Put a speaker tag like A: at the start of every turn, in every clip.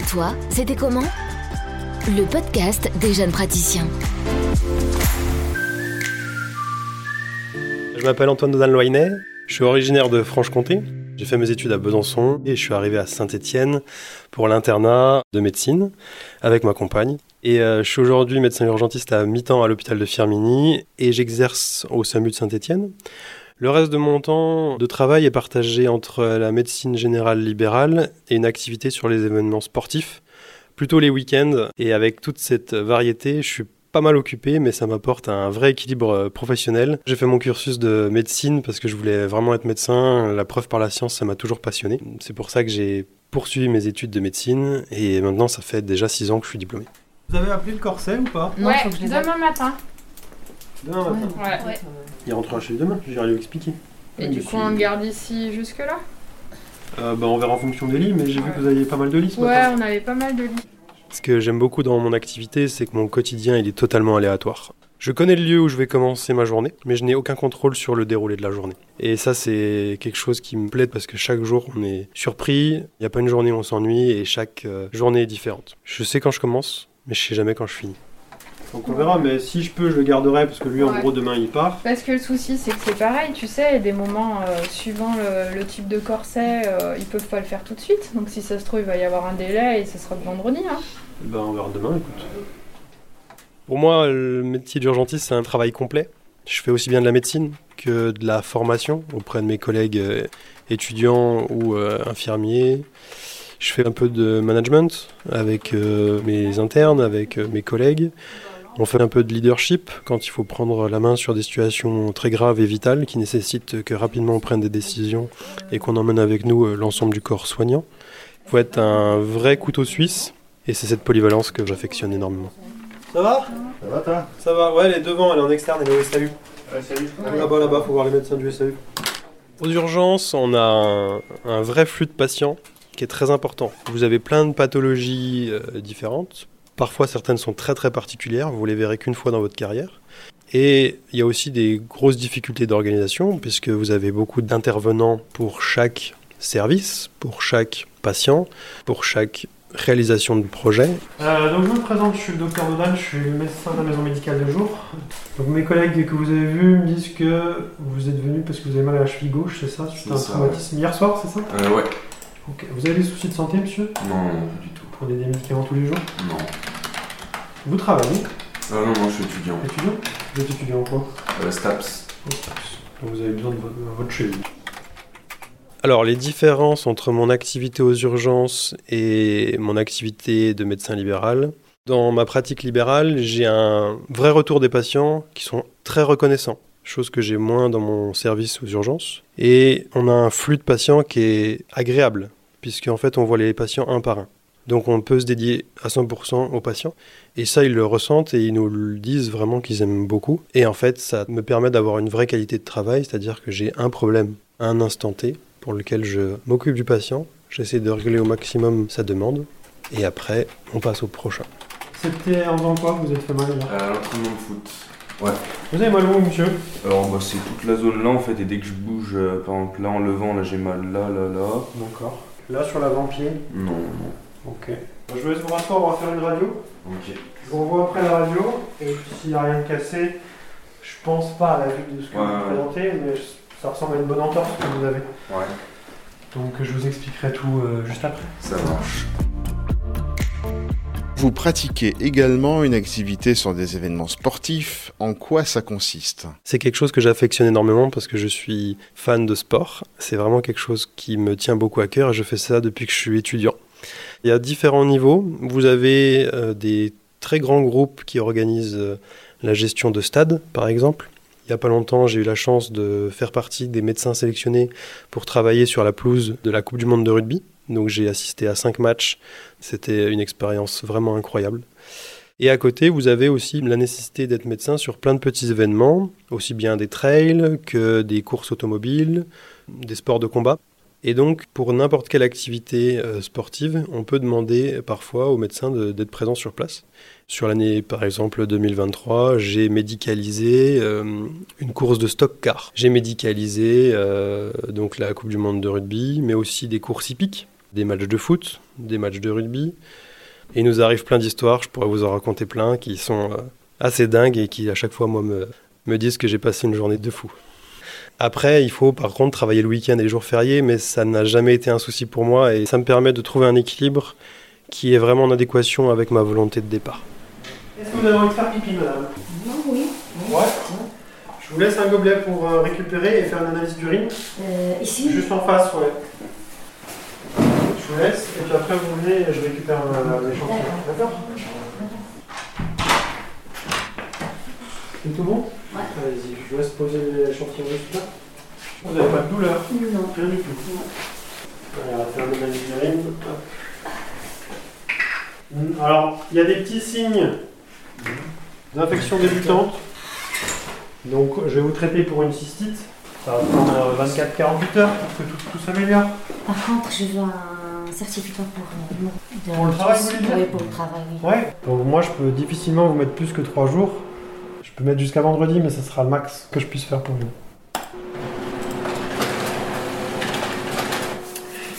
A: Et toi, c'était comment? Le podcast des jeunes praticiens.
B: Je m'appelle Antoine Donald Loinet, je suis originaire de Franche-Comté. J'ai fait mes études à Besançon et je suis arrivé à Saint-Étienne pour l'internat de médecine avec ma compagne. Et euh, je suis aujourd'hui médecin urgentiste à mi-temps à l'hôpital de Firminy et j'exerce au SAMU de Saint-Étienne. Le reste de mon temps de travail est partagé entre la médecine générale libérale et une activité sur les événements sportifs, plutôt les week-ends. Et avec toute cette variété, je suis pas mal occupé, mais ça m'apporte un vrai équilibre euh, professionnel. J'ai fait mon cursus de médecine parce que je voulais vraiment être médecin. La preuve par la science, ça m'a toujours passionné. C'est pour ça que j'ai poursuivi mes études de médecine et maintenant ça fait déjà six ans que je suis diplômé.
C: Vous avez appelé le corset ou pas?
D: Ouais, demain matin.
B: Demain matin
D: Ouais.
B: Il rentrera chez lui demain, j'irai lui expliquer.
D: Et du coup, on le garde ici jusque-là
B: Euh, bah, on verra en fonction des lits, mais j'ai vu que vous aviez pas mal de lits ce
D: Ouais,
B: matin.
D: on avait pas mal de lits.
B: Ce que j'aime beaucoup dans mon activité, c'est que mon quotidien il est totalement aléatoire. Je connais le lieu où je vais commencer ma journée, mais je n'ai aucun contrôle sur le déroulé de la journée. Et ça, c'est quelque chose qui me plaît parce que chaque jour, on est surpris. Il n'y a pas une journée où on s'ennuie et chaque euh, journée est différente. Je sais quand je commence, mais je sais jamais quand je finis. Donc on verra, mais si je peux, je le garderai parce que lui, en gros, demain, il part.
D: Parce que le souci, c'est que c'est pareil, tu sais, il y a des moments, euh, suivant le, le type de corset, euh, ils peuvent pas le faire tout de suite. Donc si ça se trouve, il va y avoir un délai et ce sera le vendredi. Hein.
B: Ben, on verra demain, écoute. Pour moi, le métier d'urgentiste, c'est un travail complet. Je fais aussi bien de la médecine que de la formation auprès de mes collègues euh, étudiants ou euh, infirmiers. Je fais un peu de management avec euh, mes internes, avec euh, mes collègues. On fait un peu de leadership quand il faut prendre la main sur des situations très graves et vitales qui nécessitent que rapidement on prenne des décisions et qu'on emmène avec nous euh, l'ensemble du corps soignant. Il faut être un vrai couteau suisse et c'est cette polyvalence que j'affectionne énormément. Ça va?
C: Ça va toi?
B: Ça va, ouais, elle est devant, elle est en externe, elle est au SAU.
C: Ouais, salut.
B: Là-bas, là-bas, faut voir les médecins du SAU. Aux urgences, on a un, un vrai flux de patients qui est très important. Vous avez plein de pathologies euh, différentes. Parfois, certaines sont très très particulières, vous les verrez qu'une fois dans votre carrière. Et il y a aussi des grosses difficultés d'organisation, puisque vous avez beaucoup d'intervenants pour chaque service, pour chaque patient, pour chaque réalisation de projet.
C: Euh, donc je me présente, je suis le docteur Dodal, je suis médecin de la maison médicale de jour. Donc mes collègues que vous avez vus me disent que vous êtes venu parce que vous avez mal à la cheville gauche, c'est ça? Suite à un
E: ça,
C: traumatisme hier soir, c'est ça?
E: Euh, ouais.
C: Ok. Vous avez des soucis de santé, monsieur?
E: Non, non, pas du tout.
C: Vous prenez des médicaments tous les jours?
E: Non.
C: Vous travaillez
E: Euh, non, non, je suis étudiant.
C: Étudiant Vous êtes étudiant en quoi
E: Euh, STAPS.
C: Donc vous avez besoin de votre, votre cheville.
B: Alors, les différences entre mon activité aux urgences et mon activité de médecin libéral. Dans ma pratique libérale, j'ai un vrai retour des patients qui sont très reconnaissants, chose que j'ai moins dans mon service aux urgences. Et on a un flux de patients qui est agréable, puisqu'en fait, on voit les patients un par un. Donc, on peut se dédier à 100% aux patients. Et ça, ils le ressentent et ils nous le disent vraiment qu'ils aiment beaucoup. Et en fait, ça me permet d'avoir une vraie qualité de travail, c'est-à-dire que j'ai un problème à un instant T pour lequel je m'occupe du patient, j'essaie de régler au maximum sa demande, et après, on passe au prochain.
C: C'était en faisant quoi vous êtes fait mal hier
E: Euh, l'entraînement de foot. Ouais.
C: Vous avez mal où, monsieur?
E: Alors, bah, c'est toute la zone là en fait, et dès que je bouge, euh, par exemple là en levant, là j'ai mal là, là, là.
C: D'accord. Là, sur l'avant-pied?
E: Non, non.
C: Ok. Je vous laisse vous rasseoir, on va faire une radio.
E: Ok.
C: Je vous revois après la radio, et puis s'il n'y a rien de cassé, je pense pas à la vue de ce que
E: Ouais,
C: vous
E: ouais.
C: présentez, mais ça ressemble à une bonne entorse que vous avez.
E: Ouais.
C: Donc je vous expliquerai tout euh, juste après.
E: Ça marche.
F: Vous pratiquez également une activité sur des événements sportifs. En quoi ça consiste?
B: C'est quelque chose que j'affectionne énormément parce que je suis fan de sport. C'est vraiment quelque chose qui me tient beaucoup à cœur et je fais ça depuis que je suis étudiant. Il y a différents niveaux. Vous avez euh, des très grands groupes qui organisent euh, la gestion de stades, par exemple. Il n'y a pas longtemps, j'ai eu la chance de faire partie des médecins sélectionnés pour travailler sur la pelouse de la Coupe du Monde de rugby. Donc j'ai assisté à cinq matchs. C'était une expérience vraiment incroyable. Et à côté, vous avez aussi la nécessité d'être médecin sur plein de petits événements, aussi bien des trails que des courses automobiles, des sports de combat. Et donc, pour n'importe quelle activité euh, sportive, on peut demander parfois aux médecins de- d'être présents sur place. Sur l'année, par exemple, 2023, j'ai médicalisé euh, une course de stock car. J'ai médicalisé euh, donc la Coupe du Monde de rugby, mais aussi des courses hippiques. des matchs de foot, des matchs de rugby. Et il nous arrive plein d'histoires, je pourrais vous en raconter plein, qui sont assez dingues et qui à chaque fois moi me disent que j'ai passé une journée de fou. Après, il faut par contre travailler le week-end et les jours fériés, mais ça n'a jamais été un souci pour moi et ça me permet de trouver un équilibre qui est vraiment en adéquation avec ma volonté de départ.
C: Est-ce que vous avez envie de faire pipi, madame?
G: Non, oui.
C: Ouais. Je vous laisse un gobelet pour euh, récupérer et faire une analyse d'urine.
G: Euh, ici
C: Juste en face, ouais. Je vous laisse, et puis après vous venez et je récupère euh, l'échantillon. D'accord C'est tout bon?
G: Ouais.
C: Allez-y, je vous laisse poser l'échantillon juste là. Vous n'avez pas de douleur?
G: Non.
C: Rien du tout. Allez, on va faire d'urine. Hop. Hmm, Alors, il y a des petits signes d'infection débutante. Donc, je vais vous traiter pour une cystite. Ça va prendre euh, 24-48 heures pour que tout, tout s'améliore.
G: Par contre, je veux un certificat pour, euh, mon- de-
C: Pour le travail, vous voulez dire?
G: Oui, pour le travail, oui.
C: Ouais. Donc, moi, je peux difficilement vous mettre plus que 3 jours. Je peux mettre jusqu'à vendredi, mais ça sera le max que je puisse faire pour vous.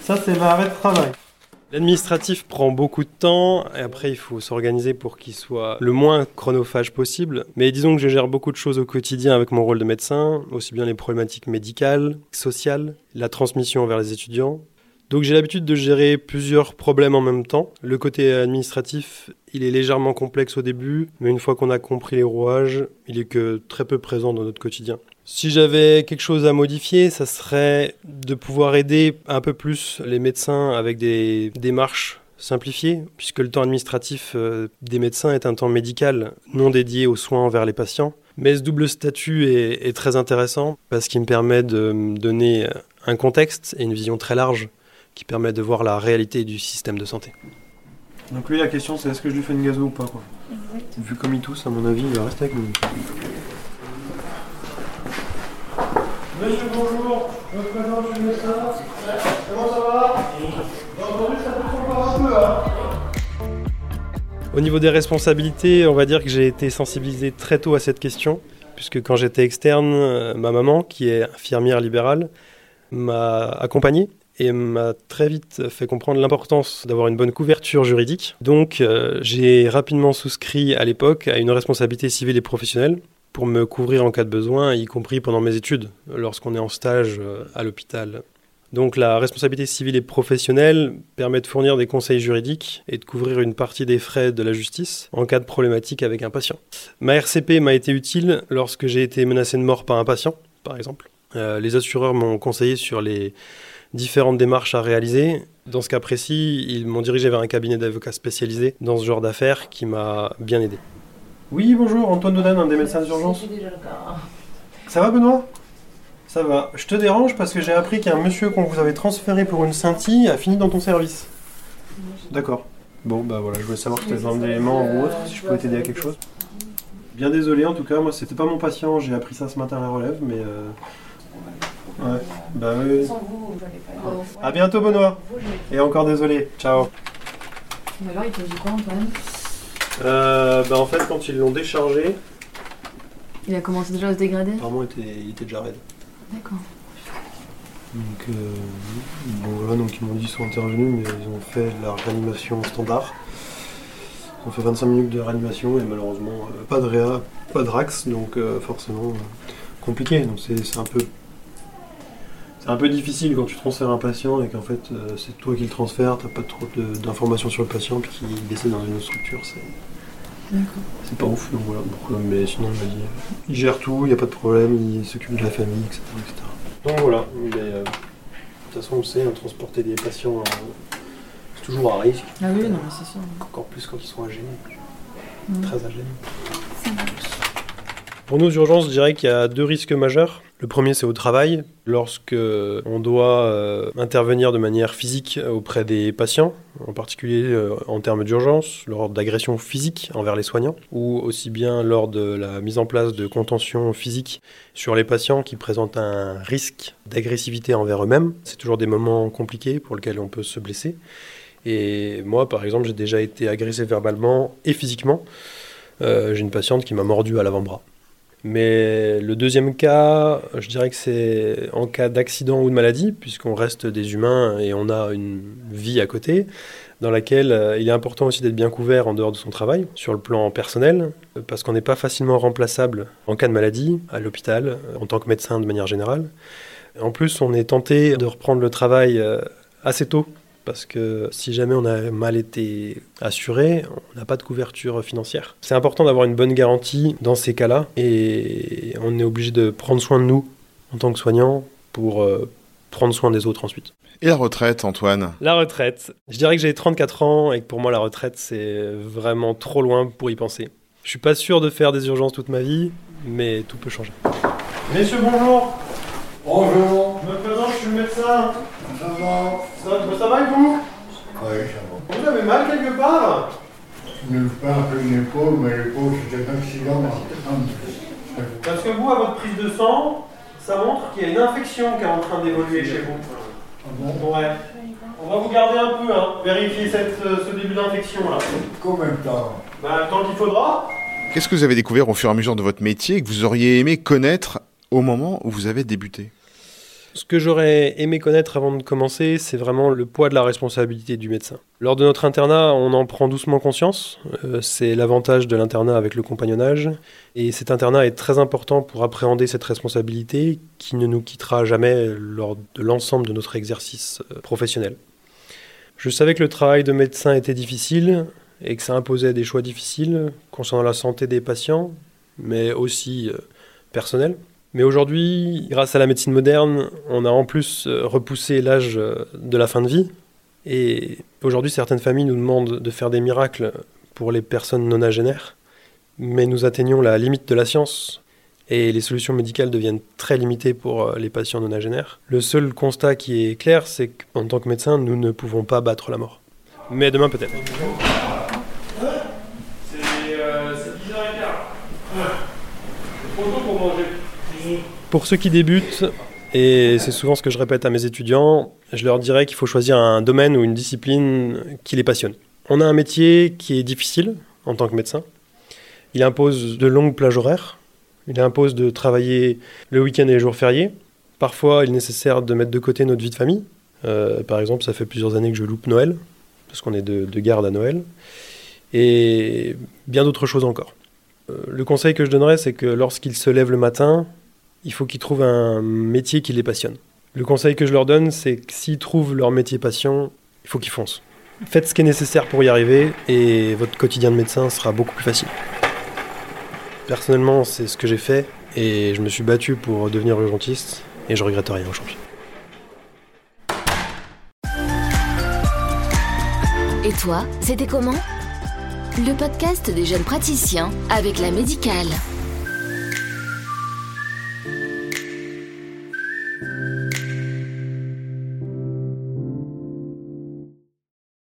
C: Ça, c'est l'arrêt de travail.
B: L'administratif prend beaucoup de temps et après il faut s'organiser pour qu'il soit le moins chronophage possible. Mais disons que je gère beaucoup de choses au quotidien avec mon rôle de médecin, aussi bien les problématiques médicales, sociales, la transmission vers les étudiants. Donc j'ai l'habitude de gérer plusieurs problèmes en même temps. Le côté administratif, il est légèrement complexe au début, mais une fois qu'on a compris les rouages, il est que très peu présent dans notre quotidien. Si j'avais quelque chose à modifier, ça serait de pouvoir aider un peu plus les médecins avec des démarches simplifiées, puisque le temps administratif euh, des médecins est un temps médical non dédié aux soins envers les patients. Mais ce double statut est, très intéressant parce qu'il me permet de donner un contexte et une vision très large qui permet de voir la réalité du système de santé.
C: Donc lui, la question, c'est est-ce que je lui fais une gazo ou pas quoi. Vu comme il tousse, à mon avis, il va rester avec nous. Monsieur, bonjour. Je me présente, je suis médecin. Comment ça va entendu ça peut encore un peu, hein
B: Au niveau des responsabilités, on va dire que j'ai été sensibilisé très tôt à cette question, puisque quand j'étais externe, euh, ma maman, qui est infirmière libérale, m'a accompagné et m'a très vite fait comprendre l'importance d'avoir une bonne couverture juridique. Donc euh, j'ai rapidement souscrit à l'époque à une responsabilité civile et professionnelle pour me couvrir en cas de besoin, y compris pendant mes études, lorsqu'on est en stage euh, à l'hôpital. Donc la responsabilité civile et professionnelle permet de fournir des conseils juridiques et de couvrir une partie des frais de la justice en cas de problématique avec un patient. Ma RCP m'a été utile lorsque j'ai été menacé de mort par un patient, par exemple. Euh, les assureurs m'ont conseillé sur les différentes démarches à réaliser. Dans ce cas précis, ils m'ont dirigé vers un cabinet d'avocats spécialisé dans ce genre d'affaires qui m'a bien aidé.
C: Oui, bonjour, Antoine Dodan, un des médecins d'urgence. Ça va, Benoît? Ça va. Je te dérange parce que j'ai appris qu'un monsieur qu'on vous avait transféré pour une scintille a fini dans ton service. D'accord. Bon, bah voilà, je voulais savoir si tu avais besoin d'éléments ou autre, si je pouvais t'aider à quelque chose. Bien désolé, en tout cas, moi c'était pas mon patient, j'ai appris ça ce matin à la relève, mais. Euh... Ouais, bah oui. À bientôt, Benoît. Et encore désolé. Ciao.
H: Mais alors, il te dit quoi, Antoine?
B: Euh, bah en fait, quand ils l'ont déchargé,
H: Il a commencé déjà à se dégrader?
B: apparemment il était, il était déjà raide.
H: D'accord.
B: Donc, euh, bon, voilà, donc ils m'ont dit qu'ils sont intervenus, mais ils ont fait la réanimation standard. Ils ont fait 25 minutes de réanimation et malheureusement euh, pas de réa, pas de rax, donc euh, forcément euh, compliqué. Donc c'est c'est un peu. C'est un peu difficile quand tu transfères un patient et qu'en fait euh, c'est toi qui le transfères, t'as pas trop d'informations sur le patient, puis qu'il décède dans une autre structure, c'est.
H: D'accord.
B: C'est pas ouf, donc voilà. Mais sinon, il m'a dit, il gère tout, il n'y a pas de problème, il s'occupe de la famille, etc. etc. Donc voilà, mais euh, de toute façon, on le sait, hein, transporter des patients, euh, c'est toujours un risque,
H: Ah oui, non, mais c'est sûr.
B: encore plus quand ils sont âgés, très âgés. Pour nos urgences, je dirais qu'il y a deux risques majeurs. Le premier, c'est au travail, lorsque on doit euh, intervenir de manière physique auprès des patients, en particulier euh, en termes d'urgence, lors d'agressions physiques envers les soignants, ou aussi bien lors de la mise en place de contention physique sur les patients qui présentent un risque d'agressivité envers eux-mêmes. C'est toujours des moments compliqués pour lesquels on peut se blesser. Et moi, par exemple, j'ai déjà été agressé verbalement et physiquement. Euh, j'ai une patiente qui m'a mordu à l'avant-bras. Mais le deuxième cas, je dirais que c'est en cas d'accident ou de maladie, puisqu'on reste des humains et on a une vie à côté, dans laquelle euh, il est important aussi d'être bien couvert en dehors de son travail, sur le plan personnel, parce qu'on n'est pas facilement remplaçable en cas de maladie, à l'hôpital, euh, en tant que médecin de manière générale. En plus, on est tenté de reprendre le travail euh, assez tôt, parce que si jamais on a mal été assuré, on n'a pas de couverture financière. C'est important d'avoir une bonne garantie dans ces cas-là, et on est obligé de prendre soin de nous en tant que soignant pour euh, prendre soin des autres ensuite.
F: Et la retraite, Antoine?
B: La retraite. Je dirais que j'ai 34 ans et que pour moi la retraite c'est vraiment trop loin pour y penser. Je suis pas sûr de faire des urgences toute ma vie, mais tout peut changer.
C: Messieurs, bonjour.
I: Bonjour,
C: Je me présente, je suis le médecin.
I: ça va
C: Ça, ça va et vous?
I: Oui, ça va.
C: Vous avez mal quelque part?
I: Je me fais un peu une épaule, mais l'épaule c'était un accident.
C: Parce que vous, à votre prise de sang, ça montre qu'il y a une infection qui est en train d'évoluer chez vous.
I: Ah bon?
C: Ouais. On va vous garder un peu, hein. Vérifier cette, euh, ce début d'infection là.
I: Combien de temps?
C: Bah, temps qu'il faudra.
F: Qu'est-ce que vous avez découvert au fur et à mesure de votre métier et que vous auriez aimé connaître au moment où vous avez débuté?
B: Ce que j'aurais aimé connaître avant de commencer, c'est vraiment le poids de la responsabilité du médecin. Lors de notre internat, on en prend doucement conscience. Euh, c'est l'avantage de l'internat avec le compagnonnage. Et cet internat est très important pour appréhender cette responsabilité qui ne nous quittera jamais lors de l'ensemble de notre exercice euh, professionnel. Je savais que le travail de médecin était difficile et que ça imposait des choix difficiles concernant la santé des patients, mais aussi euh, personnels. Mais aujourd'hui, grâce à la médecine moderne, on a en plus euh, repoussé l'âge euh, de la fin de vie. Et aujourd'hui, certaines familles nous demandent de faire des miracles pour les personnes nonagénaires. Mais nous atteignons la limite de la science et les solutions médicales deviennent très limitées pour euh, les patients nonagénaires. Le seul constat qui est clair, c'est qu'en tant que médecin, nous ne pouvons pas battre la mort. Mais demain peut-être.
C: C'est 10h15. C'est trop tôt pour manger.
B: Pour ceux qui débutent, et c'est souvent ce que je répète à mes étudiants, je leur dirais qu'il faut choisir un domaine ou une discipline qui les passionne. On a un métier qui est difficile en tant que médecin. Il impose de longues plages horaires. Il impose de travailler le week-end et les jours fériés. Parfois, il est nécessaire de mettre de côté notre vie de famille. Euh, par exemple, ça fait plusieurs années que je loupe Noël, parce qu'on est de, de garde à Noël. Et bien d'autres choses encore. Euh, le conseil que je donnerais, c'est que lorsqu'ils se lèvent le matin, il faut qu'ils trouvent un métier qui les passionne. Le conseil que je leur donne, c'est que s'ils trouvent leur métier passion, il faut qu'ils foncent. Faites ce qui est nécessaire pour y arriver et votre quotidien de médecin sera beaucoup plus facile. Personnellement, c'est ce que j'ai fait et je me suis battu pour devenir urgentiste et je regrette rien aujourd'hui.
A: Et toi, c'était comment? Le podcast des jeunes praticiens avec la médicale.